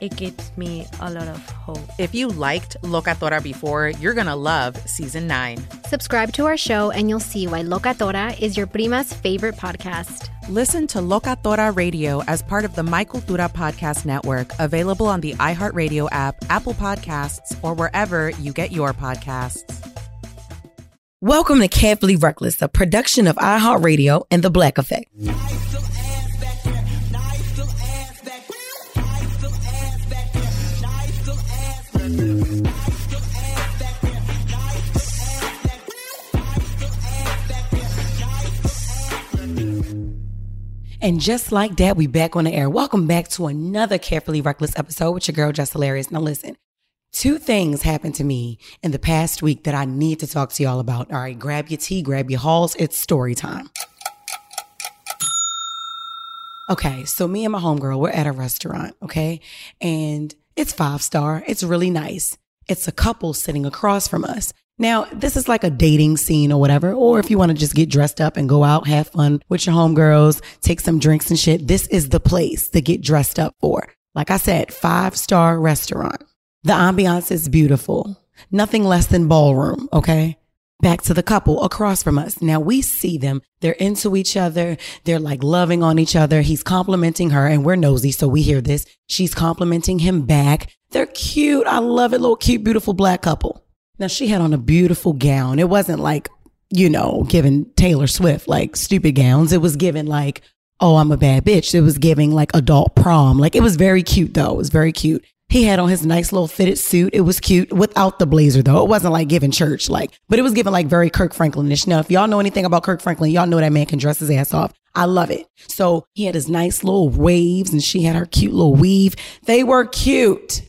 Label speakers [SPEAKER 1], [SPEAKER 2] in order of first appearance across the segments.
[SPEAKER 1] it gives me a lot of hope.
[SPEAKER 2] If you liked Locatora before, you're going to love season 9.
[SPEAKER 3] Subscribe to our show and you'll see why Locatora is your prima's favorite podcast.
[SPEAKER 2] Listen to Locatora Radio as part of the My Cultura Podcast Network, available on the iHeartRadio app, Apple Podcasts, or wherever you get your podcasts.
[SPEAKER 4] Welcome to Carefully Reckless, a production of iHeartRadio and The Black Effect. And just like that, we back on the air. Welcome back to another Carefully Reckless episode with your girl, Just Hilarious. Now listen, two things happened to me in the past week that I need to talk to y'all about. All right, grab your tea, grab your halls. It's story time. Okay, so me and my homegirl, we're at a restaurant, okay? And it's five star. It's really nice. It's a couple sitting across from us. Now, this is like a dating scene or whatever, or if you want to just get dressed up and go out, have fun with your homegirls, take some drinks and shit, this is the place to get dressed up for. Like I said, five star restaurant. The ambiance is beautiful. Nothing less than ballroom, okay? Back to the couple across from us. Now we see them. They're into each other. They're like loving on each other. He's complimenting her and we're nosy. So we hear this. She's complimenting him back. They're cute. I love it. Little cute, beautiful black couple. Now she had on a beautiful gown. It wasn't like, you know, giving Taylor Swift like stupid gowns. It was given like, oh, I'm a bad bitch. It was giving like adult prom. Like it was very cute though. It was very cute. He had on his nice little fitted suit. It was cute without the blazer though. It wasn't like giving church like, but it was given like very Kirk Franklin-ish. Now, if y'all know anything about Kirk Franklin, y'all know that man can dress his ass off. I love it. So he had his nice little waves and she had her cute little weave. They were cute.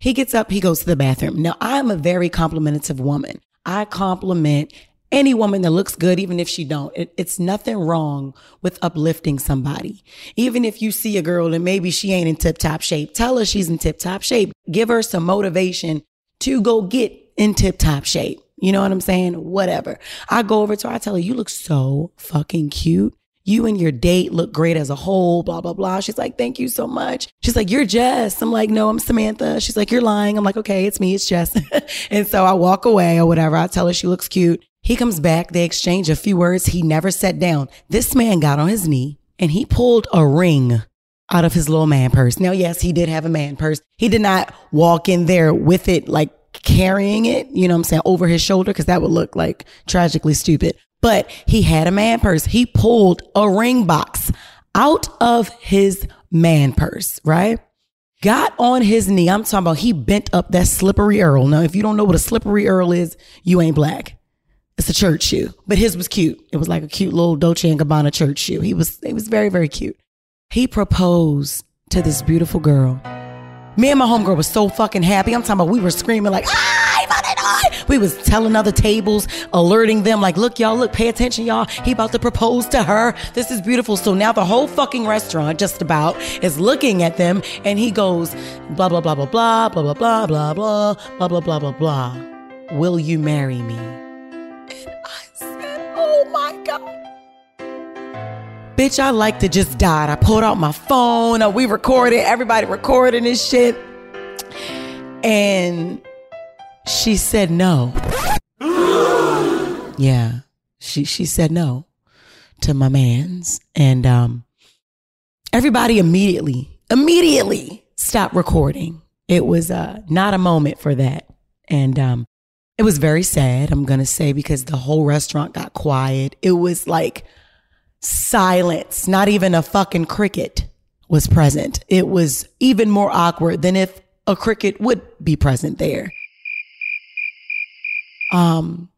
[SPEAKER 4] He gets up, he goes to the bathroom. Now, I'm a very complimentary woman. I compliment any woman that looks good, even if she don't. It, it's nothing wrong with uplifting somebody. Even if you see a girl and maybe she ain't in tip top shape, tell her she's in tip top shape. Give her some motivation to go get in tip top shape. You know what I'm saying? Whatever. I go over to her, I tell her, you look so fucking cute you and your date look great as a whole, blah, blah, blah. She's like, thank you so much. She's like, you're Jess. I'm like, no, I'm Samantha. She's like, you're lying. I'm like, okay, it's me. It's Jess. and so I walk away or whatever. I tell her she looks cute. He comes back. They exchange a few words. He never sat down. This man got on his knee and he pulled a ring out of his little man purse. Now, yes, he did have a man purse. He did not walk in there with it, like carrying it, you know what I'm saying, over his shoulder, because that would look like tragically stupid but he had a man purse. He pulled a ring box out of his man purse, right? Got on his knee. I'm talking about he bent up that slippery Earl. Now, if you don't know what a slippery Earl is, you ain't black. It's a church shoe, but his was cute. It was like a cute little Dolce and Gabbana church shoe. He was, it was very, very cute. He proposed to this beautiful girl Me and my homegirl was so fucking happy. I'm talking about we were screaming like, ah. We was telling other tables, alerting them like, look, y'all, look, pay attention, y'all. He about to propose to her. This is beautiful. So now the whole fucking restaurant just about is looking at them and he goes, blah, blah, blah, blah, blah, blah, blah, blah, blah, blah, blah, blah, blah. Will you marry me? Bitch, I like to just die. I pulled out my phone. Uh, we recorded, everybody recording this shit. And she said no. yeah. She she said no to my man's. And um everybody immediately, immediately stopped recording. It was uh not a moment for that. And um it was very sad, I'm gonna say, because the whole restaurant got quiet. It was like silence, not even a fucking cricket was present. It was even more awkward than if a cricket would be present there. Um,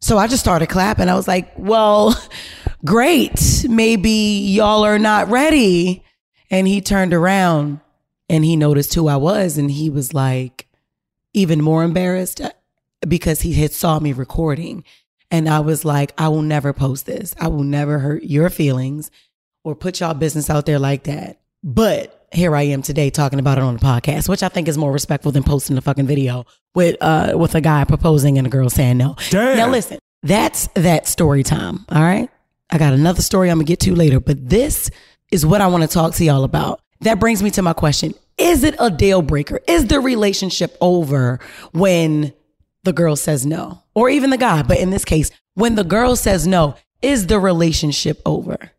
[SPEAKER 4] so I just started clapping. I was like, well, great. Maybe y'all are not ready. And he turned around and he noticed who I was and he was like even more embarrassed uh, because he had saw me recording. And I was like, I will never post this. I will never hurt your feelings or put y'all business out there like that. But here I am today talking about it on the podcast, which I think is more respectful than posting a fucking video with uh with a guy proposing and a girl saying no.
[SPEAKER 5] Damn.
[SPEAKER 4] Now listen, that's that story time. All right. I got another story I'm gonna get to later, but this is what I want to talk to y'all about. That brings me to my question. Is it a deal breaker? Is the relationship over when the girl says no, or even the guy. But in this case, when the girl says no, is the relationship over?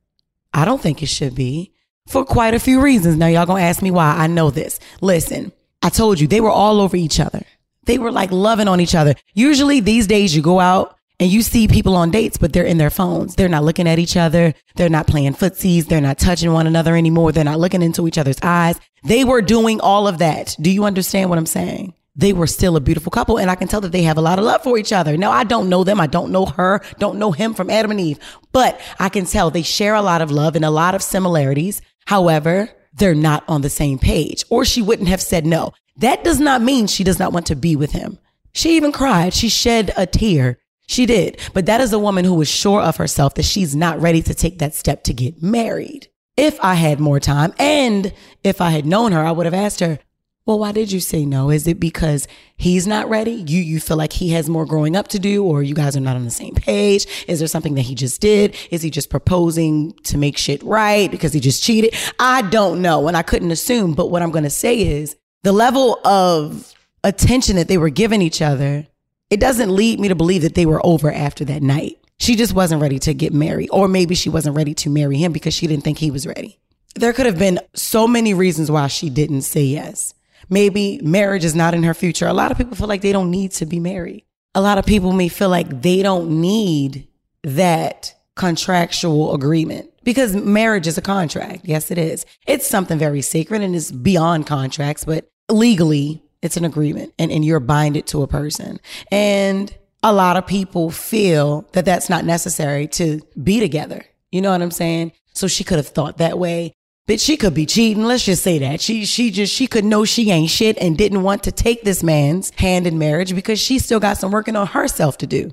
[SPEAKER 4] I don't think it should be for quite a few reasons. Now, y'all gonna ask me why. I know this. Listen, I told you they were all over each other. They were like loving on each other. Usually these days you go out and you see people on dates, but they're in their phones. They're not looking at each other. They're not playing footsies. They're not touching one another anymore. They're not looking into each other's eyes. They were doing all of that. Do you understand what I'm saying? They were still a beautiful couple. And I can tell that they have a lot of love for each other. Now, I don't know them. I don't know her, don't know him from Adam and Eve, but I can tell they share a lot of love and a lot of similarities. However, they're not on the same page or she wouldn't have said no. That does not mean she does not want to be with him. She even cried. She shed a tear. She did. But that is a woman who is sure of herself that she's not ready to take that step to get married. If I had more time and if I had known her, I would have asked her, well, why did you say no? Is it because he's not ready? You you feel like he has more growing up to do or you guys are not on the same page? Is there something that he just did? Is he just proposing to make shit right because he just cheated? I don't know and I couldn't assume, but what I'm going to say is the level of attention that they were giving each other, it doesn't lead me to believe that they were over after that night. She just wasn't ready to get married or maybe she wasn't ready to marry him because she didn't think he was ready. There could have been so many reasons why she didn't say yes. Maybe marriage is not in her future. A lot of people feel like they don't need to be married. A lot of people may feel like they don't need that contractual agreement because marriage is a contract. Yes, it is. It's something very sacred and it's beyond contracts, but legally it's an agreement and, and you're binded to a person. And a lot of people feel that that's not necessary to be together. You know what I'm saying? So she could have thought that way. But she could be cheating. Let's just say that. She she just she could know she ain't shit and didn't want to take this man's hand in marriage because she still got some working on herself to do.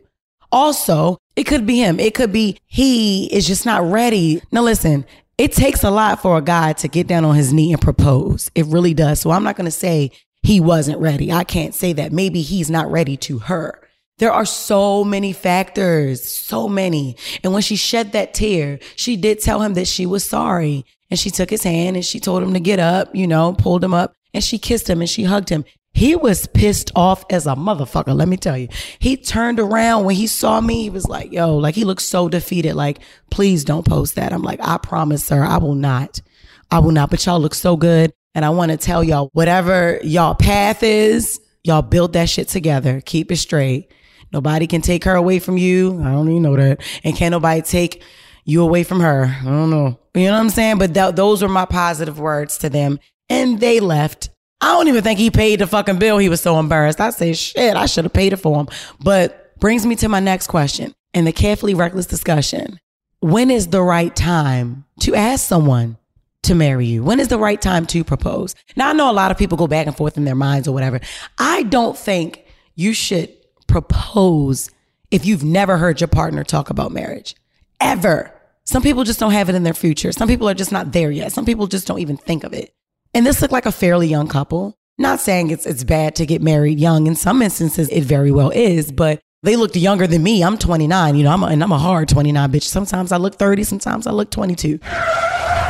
[SPEAKER 4] Also, it could be him. It could be he is just not ready. Now listen, it takes a lot for a guy to get down on his knee and propose. It really does. So I'm not going to say he wasn't ready. I can't say that. Maybe he's not ready to her. There are so many factors, so many. And when she shed that tear, she did tell him that she was sorry and she took his hand and she told him to get up, you know, pulled him up and she kissed him and she hugged him. He was pissed off as a motherfucker, let me tell you. He turned around when he saw me, he was like, yo, like he looked so defeated, like, please don't post that. I'm like, I promise, sir, I will not. I will not. But y'all look so good. And I want to tell y'all, whatever y'all path is, y'all build that shit together. Keep it straight. Nobody can take her away from you. I don't even know that. And can't nobody take you away from her. I don't know. You know what I'm saying? But th- those were my positive words to them. And they left. I don't even think he paid the fucking bill. He was so embarrassed. I say, shit, I should have paid it for him. But brings me to my next question in the carefully reckless discussion. When is the right time to ask someone to marry you? When is the right time to propose? Now, I know a lot of people go back and forth in their minds or whatever. I don't think you should propose if you've never heard your partner talk about marriage ever. Some people just don't have it in their future. Some people are just not there yet. Some people just don't even think of it. And this looked like a fairly young couple. Not saying it's it's bad to get married young. In some instances, it very well is, but they looked younger than me. I'm 29, you know, I'm a, and I'm a hard 29 bitch. Sometimes I look 30, sometimes I look 22.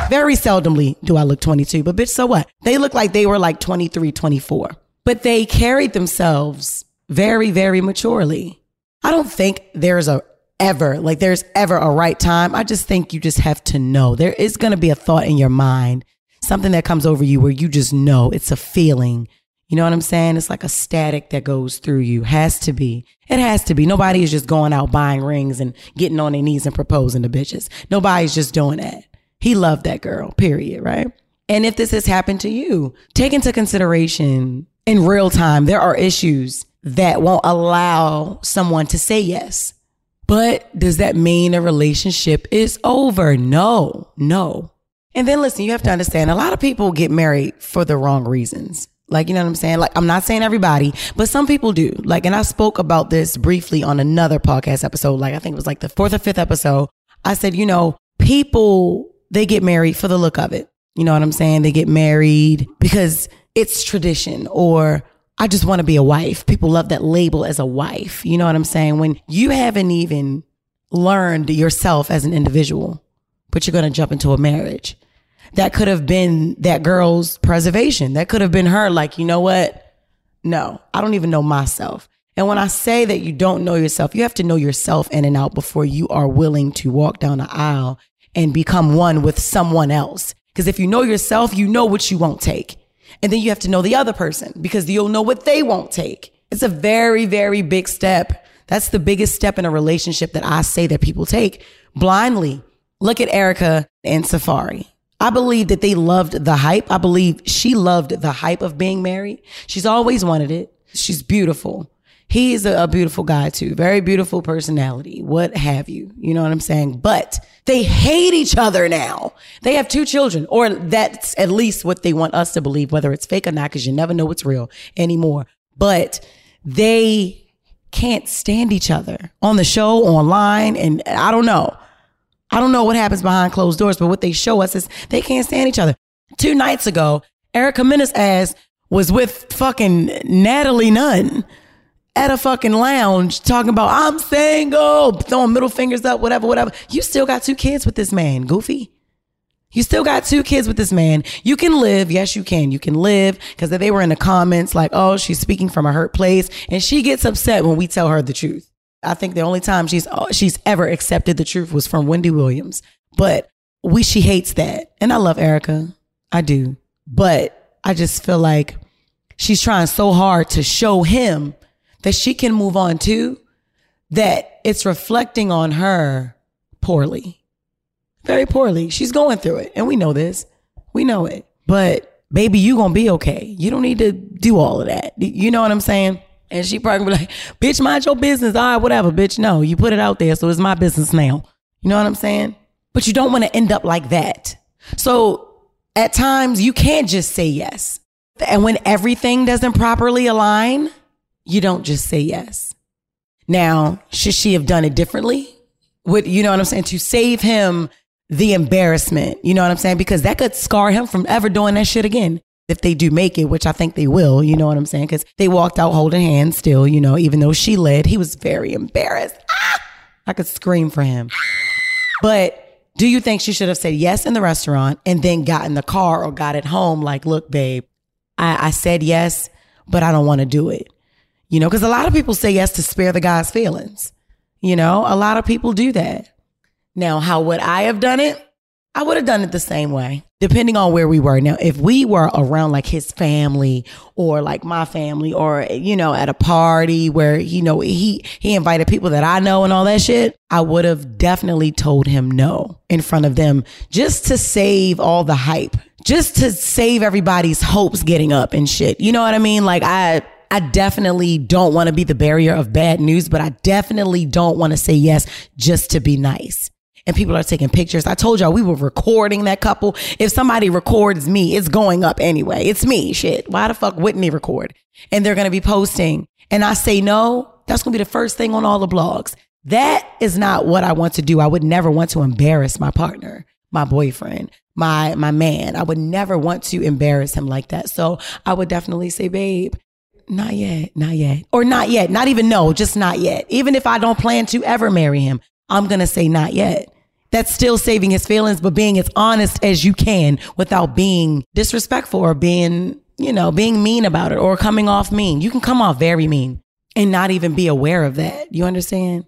[SPEAKER 4] Very seldomly do I look 22, but bitch, so what? They look like they were like 23, 24. But they carried themselves very, very maturely. I don't think there's a ever, like there's ever a right time. I just think you just have to know. There is going to be a thought in your mind, something that comes over you where you just know it's a feeling. You know what I'm saying? It's like a static that goes through you. Has to be. It has to be. Nobody is just going out buying rings and getting on their knees and proposing to bitches. Nobody's just doing that. He loved that girl, period, right? And if this has happened to you, take into consideration in real time, there are issues that won't allow someone to say yes. But does that mean a relationship is over? No, no. And then listen, you have to understand a lot of people get married for the wrong reasons. Like, you know what I'm saying? Like, I'm not saying everybody, but some people do. Like, and I spoke about this briefly on another podcast episode. Like, I think it was like the fourth or fifth episode. I said, you know, people, they get married for the look of it. You know what I'm saying? They get married because it's tradition or I just want to be a wife. People love that label as a wife. You know what I'm saying? When you haven't even learned yourself as an individual, but you're going to jump into a marriage. That could have been that girl's preservation. That could have been her, like, you know what? No, I don't even know myself. And when I say that you don't know yourself, you have to know yourself in and out before you are willing to walk down the aisle and become one with someone else. Because if you know yourself, you know what you won't take. And then you have to know the other person because you'll know what they won't take. It's a very, very big step. That's the biggest step in a relationship that I say that people take blindly. Look at Erica and Safaree. I believe that they loved the hype. I believe she loved the hype of being married. She's always wanted it. She's beautiful. He's a, a beautiful guy too. Very beautiful personality. What have you? You know what I'm saying? But they hate each other now. They have two children, or that's at least what they want us to believe, whether it's fake or not, because you never know what's real anymore. But they can't stand each other on the show, online, and I don't know. I don't know what happens behind closed doors, but what they show us is they can't stand each other. Two nights ago, Erica Mena's ass was with fucking Natalie Nunn at a fucking lounge talking about I'm single, throwing middle fingers up, whatever, whatever. You still got two kids with this man, goofy. You still got two kids with this man. You can live. Yes, you can. You can live. Because they were in the comments like, oh, she's speaking from a hurt place. And she gets upset when we tell her the truth. I think the only time she's uh, she's ever accepted the truth was from Wendy Williams. But we she hates that. And I love Erica. I do. But I just feel like she's trying so hard to show him that she can move on to, that it's reflecting on her poorly. Very poorly. She's going through it. And we know this. We know it. But baby, you gonna be okay. You don't need to do all of that. You know what I'm saying? And she probably be like, bitch, mind your business. All right, whatever, bitch. No, you put it out there, so it's my business now. You know what I'm saying? But you don't want to end up like that. So at times you can't just say yes. And when everything doesn't properly align, you don't just say yes. Now, should she have done it differently? Would you know what I'm saying? To save him the embarrassment, you know what I'm saying? Because that could scar him from ever doing that shit again. If they do make it, which I think they will, you know what I'm saying? Because they walked out holding hands still, you know, even though she led, he was very embarrassed. Ah! I could scream for him. But do you think she should have said yes in the restaurant and then got in the car or got it home? Like, look, babe, I, I said yes, but I don't want to do it. You know, because a lot of people say yes to spare the guy's feelings. You know, a lot of people do that. Now, how would I have done it? I would have done it the same way, depending on where we were. Now, if we were around like his family or like my family or, you know, at a party where, you know, he, he invited people that I know and all that shit, I would have definitely told him no in front of them just to save all the hype, just to save everybody's hopes getting up and shit. You know what I mean? Like I, I definitely don't want to be the barrier of bad news, but I definitely don't want to say yes just to be nice. and people are taking pictures. I told y'all we were recording that couple. If somebody records me, it's going up anyway. It's me. Shit. Why the fuck wouldn't they record? And they're going to be posting. And I say no, that's going to be the first thing on all the blogs. That is not what I want to do. I would never want to embarrass my partner, my boyfriend, my my man. I would never want to embarrass him like that. So I would definitely say, babe, not yet, not yet. Or not yet, not even no, just not yet. Even if I don't plan to ever marry him, I'm going to say not yet. That's still saving his feelings, but being as honest as you can without being disrespectful or being, you know, being mean about it or coming off mean. You can come off very mean and not even be aware of that. You understand?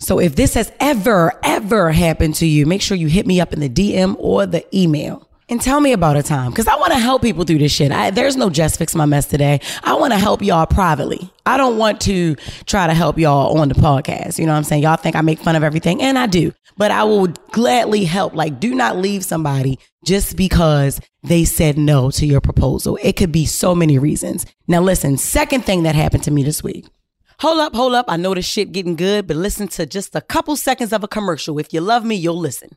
[SPEAKER 4] So if this has ever, ever happened to you, make sure you hit me up in the DM or the email and tell me about a time because I want to help people through this shit. I, there's no just fix my mess today. I want to help y'all privately. I don't want to try to help y'all on the podcast. You know what I'm saying? Y'all think I make fun of everything and I do, but I will gladly help. Like, do not leave somebody just because they said no to your proposal. It could be so many reasons. Now, listen, second thing that happened to me this week. Hold up, hold up. I know this shit getting good, but listen to just a couple seconds of a commercial. If you love me, you'll listen.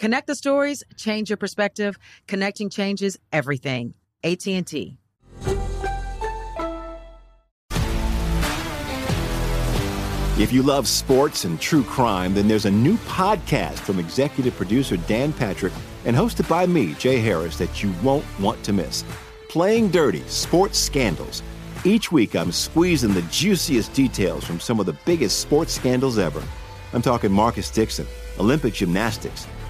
[SPEAKER 6] Connect the stories, change your perspective. Connecting changes everything. AT&T.
[SPEAKER 7] If you love sports and true crime, then there's a new podcast from executive producer Dan Patrick and hosted by me, Jay Harris, that you won't want to miss. Playing Dirty Sports Scandals. Each week, I'm squeezing the juiciest details from some of the biggest sports scandals ever. I'm talking Marcus Dixon, Olympic gymnastics,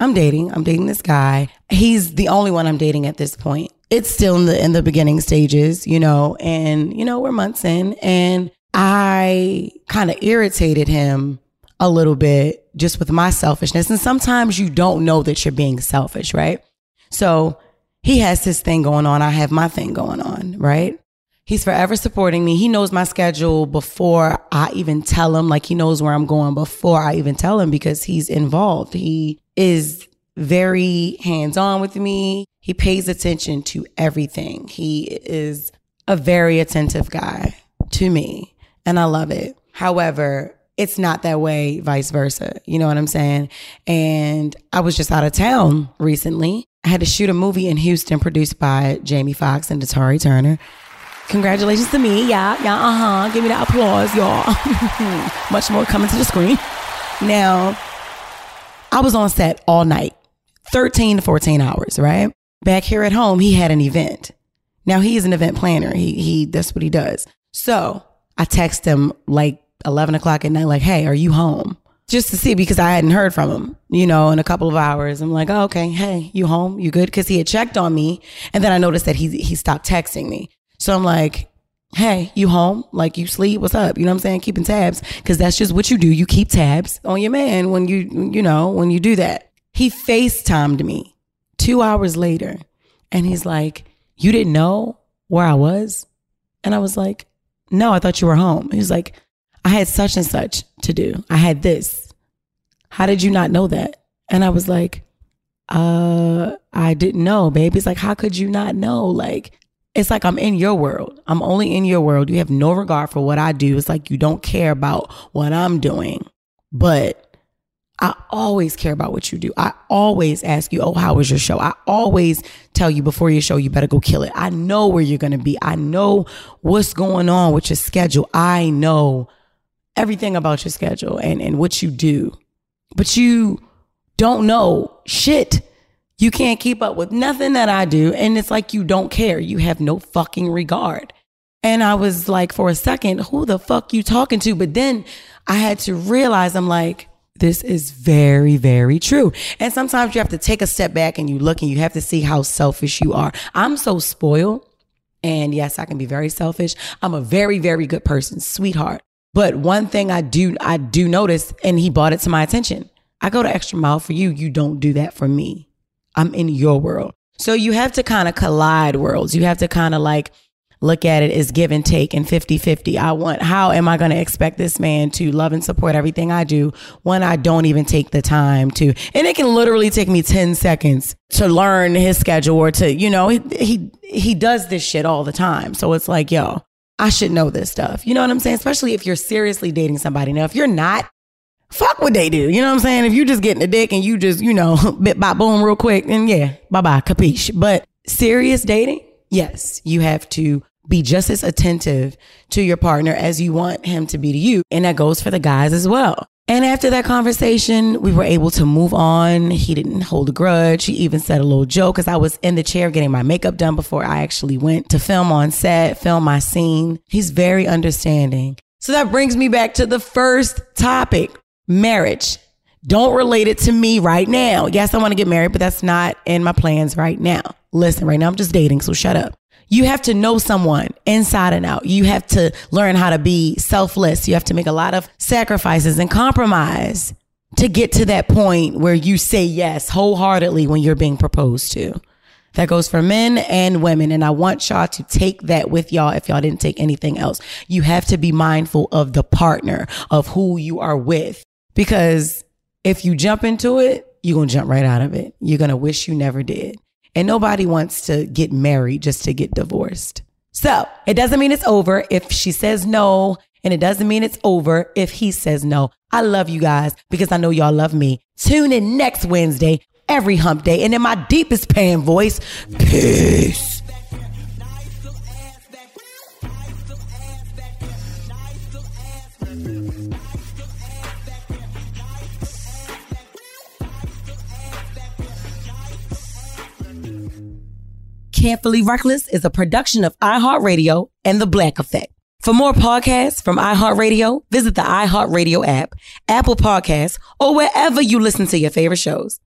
[SPEAKER 4] I'm dating. I'm dating this guy. He's the only one I'm dating at this point. It's still in the in the beginning stages, you know, and you know, we're months in and I kind of irritated him a little bit just with my selfishness. And sometimes you don't know that you're being selfish, right? So he has his thing going on. I have my thing going on, right? He's forever supporting me. He knows my schedule before I even tell him. Like he knows where I'm going before I even tell him because he's involved. He is very hands on with me. He pays attention to everything. He is a very attentive guy to me, and I love it. However, it's not that way, vice versa. You know what I'm saying? And I was just out of town recently. I had to shoot a movie in Houston produced by Jamie Foxx and Datari Turner. Congratulations to me. Yeah, yeah, uh huh. Give me that applause, y'all. Much more coming to the screen. Now, I was on set all night, 13 to 14 hours, right? Back here at home, he had an event. Now he is an event planner. He he that's what he does. So I text him like 11 o'clock at night, like, hey, are you home? just to see because I hadn't heard from him, you know, in a couple of hours. I'm like, oh, okay, hey, you home? You good? Because he had checked on me, and then I noticed that he he stopped texting me. So I'm like, hey, you home? Like you sleep? What's up? You know what I'm saying? Keeping tabs because that's just what you do. You keep tabs on your man when you you know when you do that. He FaceTimed me two hours later, and he's like, you didn't know where I was, and I was like, no, I thought you were home. He was like I had such and such to do. I had this. How did you not know that? And I was like, uh, I didn't know, babe. It's like, how could you not know? Like, it's like I'm in your world. I'm only in your world. You have no regard for what I do. It's like you don't care about what I'm doing. But I always care about what you do. I always ask you, oh, how was your show? I always tell you before your show, you better go kill it. I know where you're going to be. I know what's going on with your schedule. I know everything about your schedule and, and what you do, but you don't know shit. You can't keep up with nothing that I do. And it's like you don't care. You have no fucking regard. And I was like, for a second, who the fuck you talking to? But then I had to realize I'm like, this is very, very true. And sometimes you have to take a step back and you look and you have to see how selfish you are. I'm so spoiled. And yes, I can be very selfish. I'm a very, very good person, sweetheart. But one thing I do I do notice, and he brought it to my attention. I go to extra mile for you. You don't do that for me. I'm in your world. So you have to kind of collide worlds. You have to kind of like look at it as give and take and 50 50. I want, how am I going to expect this man to love and support everything I do when I don't even take the time to? And it can literally take me 10 seconds to learn his schedule or to, you know, he, he, he does this shit all the time. So it's like, yo, I should know this stuff. You know what I'm saying? Especially if you're seriously dating somebody. Now, if you're not, fuck what they do. You know what I'm saying? If you just getting a dick and you just, you know, bit by boom real quick, then yeah, bye bye, capiche. But serious dating, yes, you have to be just as attentive to your partner as you want him to be to you. And that goes for the guys as well. And after that conversation, we were able to move on. He didn't hold a grudge. He even said a little joke because I was in the chair getting my makeup done before I actually went to film on set, film my scene. He's very understanding. So that brings me back to the first topic marriage. Don't relate it to me right now. Yes, I want to get married, but that's not in my plans right now. Listen, right now I'm just dating, so shut up you have to know someone inside and out. You have to learn how to be selfless. You have to make a lot of sacrifices and compromise to get to that point where you say yes wholeheartedly when you're being proposed to. That goes for men and women. And I want y'all to take that with y'all if y'all didn't take anything else. You have to be mindful of the partner, of who you are with. Because if you jump into it, you're going to jump right out of it. You're going to wish you never did. And nobody wants to get married just to get divorced. So it doesn't mean it's over if she says no, and it doesn't mean it's over if he says no. I love you guys because I know y'all love me. Tune in next Wednesday, every hump day, and in my deepest pain voice, peace. Carefully Reckless is a production of iHeartRadio and The Black Effect. For more podcasts from iHeartRadio, visit the iHeartRadio app, Apple Podcasts, or wherever you listen to your favorite shows.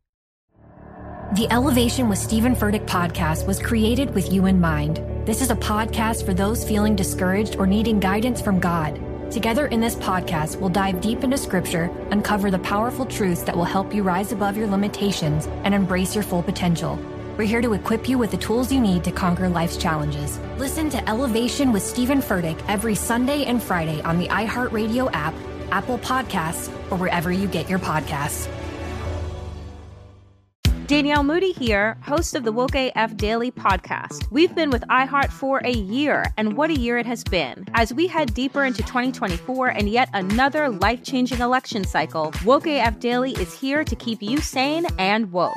[SPEAKER 8] The Elevation with Stephen Furtick podcast was created with you in mind. This is a podcast for those feeling discouraged or needing guidance from God. Together in this podcast, we'll dive deep into scripture, uncover the powerful truths that will help you rise above your limitations and embrace your full potential. We're here to equip you with the tools you need to conquer life's challenges. Listen to Elevation with Stephen Furtick every Sunday and Friday on the iHeartRadio app, Apple Podcasts, or wherever you get your podcasts.
[SPEAKER 9] Danielle Moody here, host of the Woke AF Daily podcast. We've been with iHeart for a year, and what a year it has been. As we head deeper into 2024 and yet another life changing election cycle, Woke AF Daily is here to keep you sane and woke.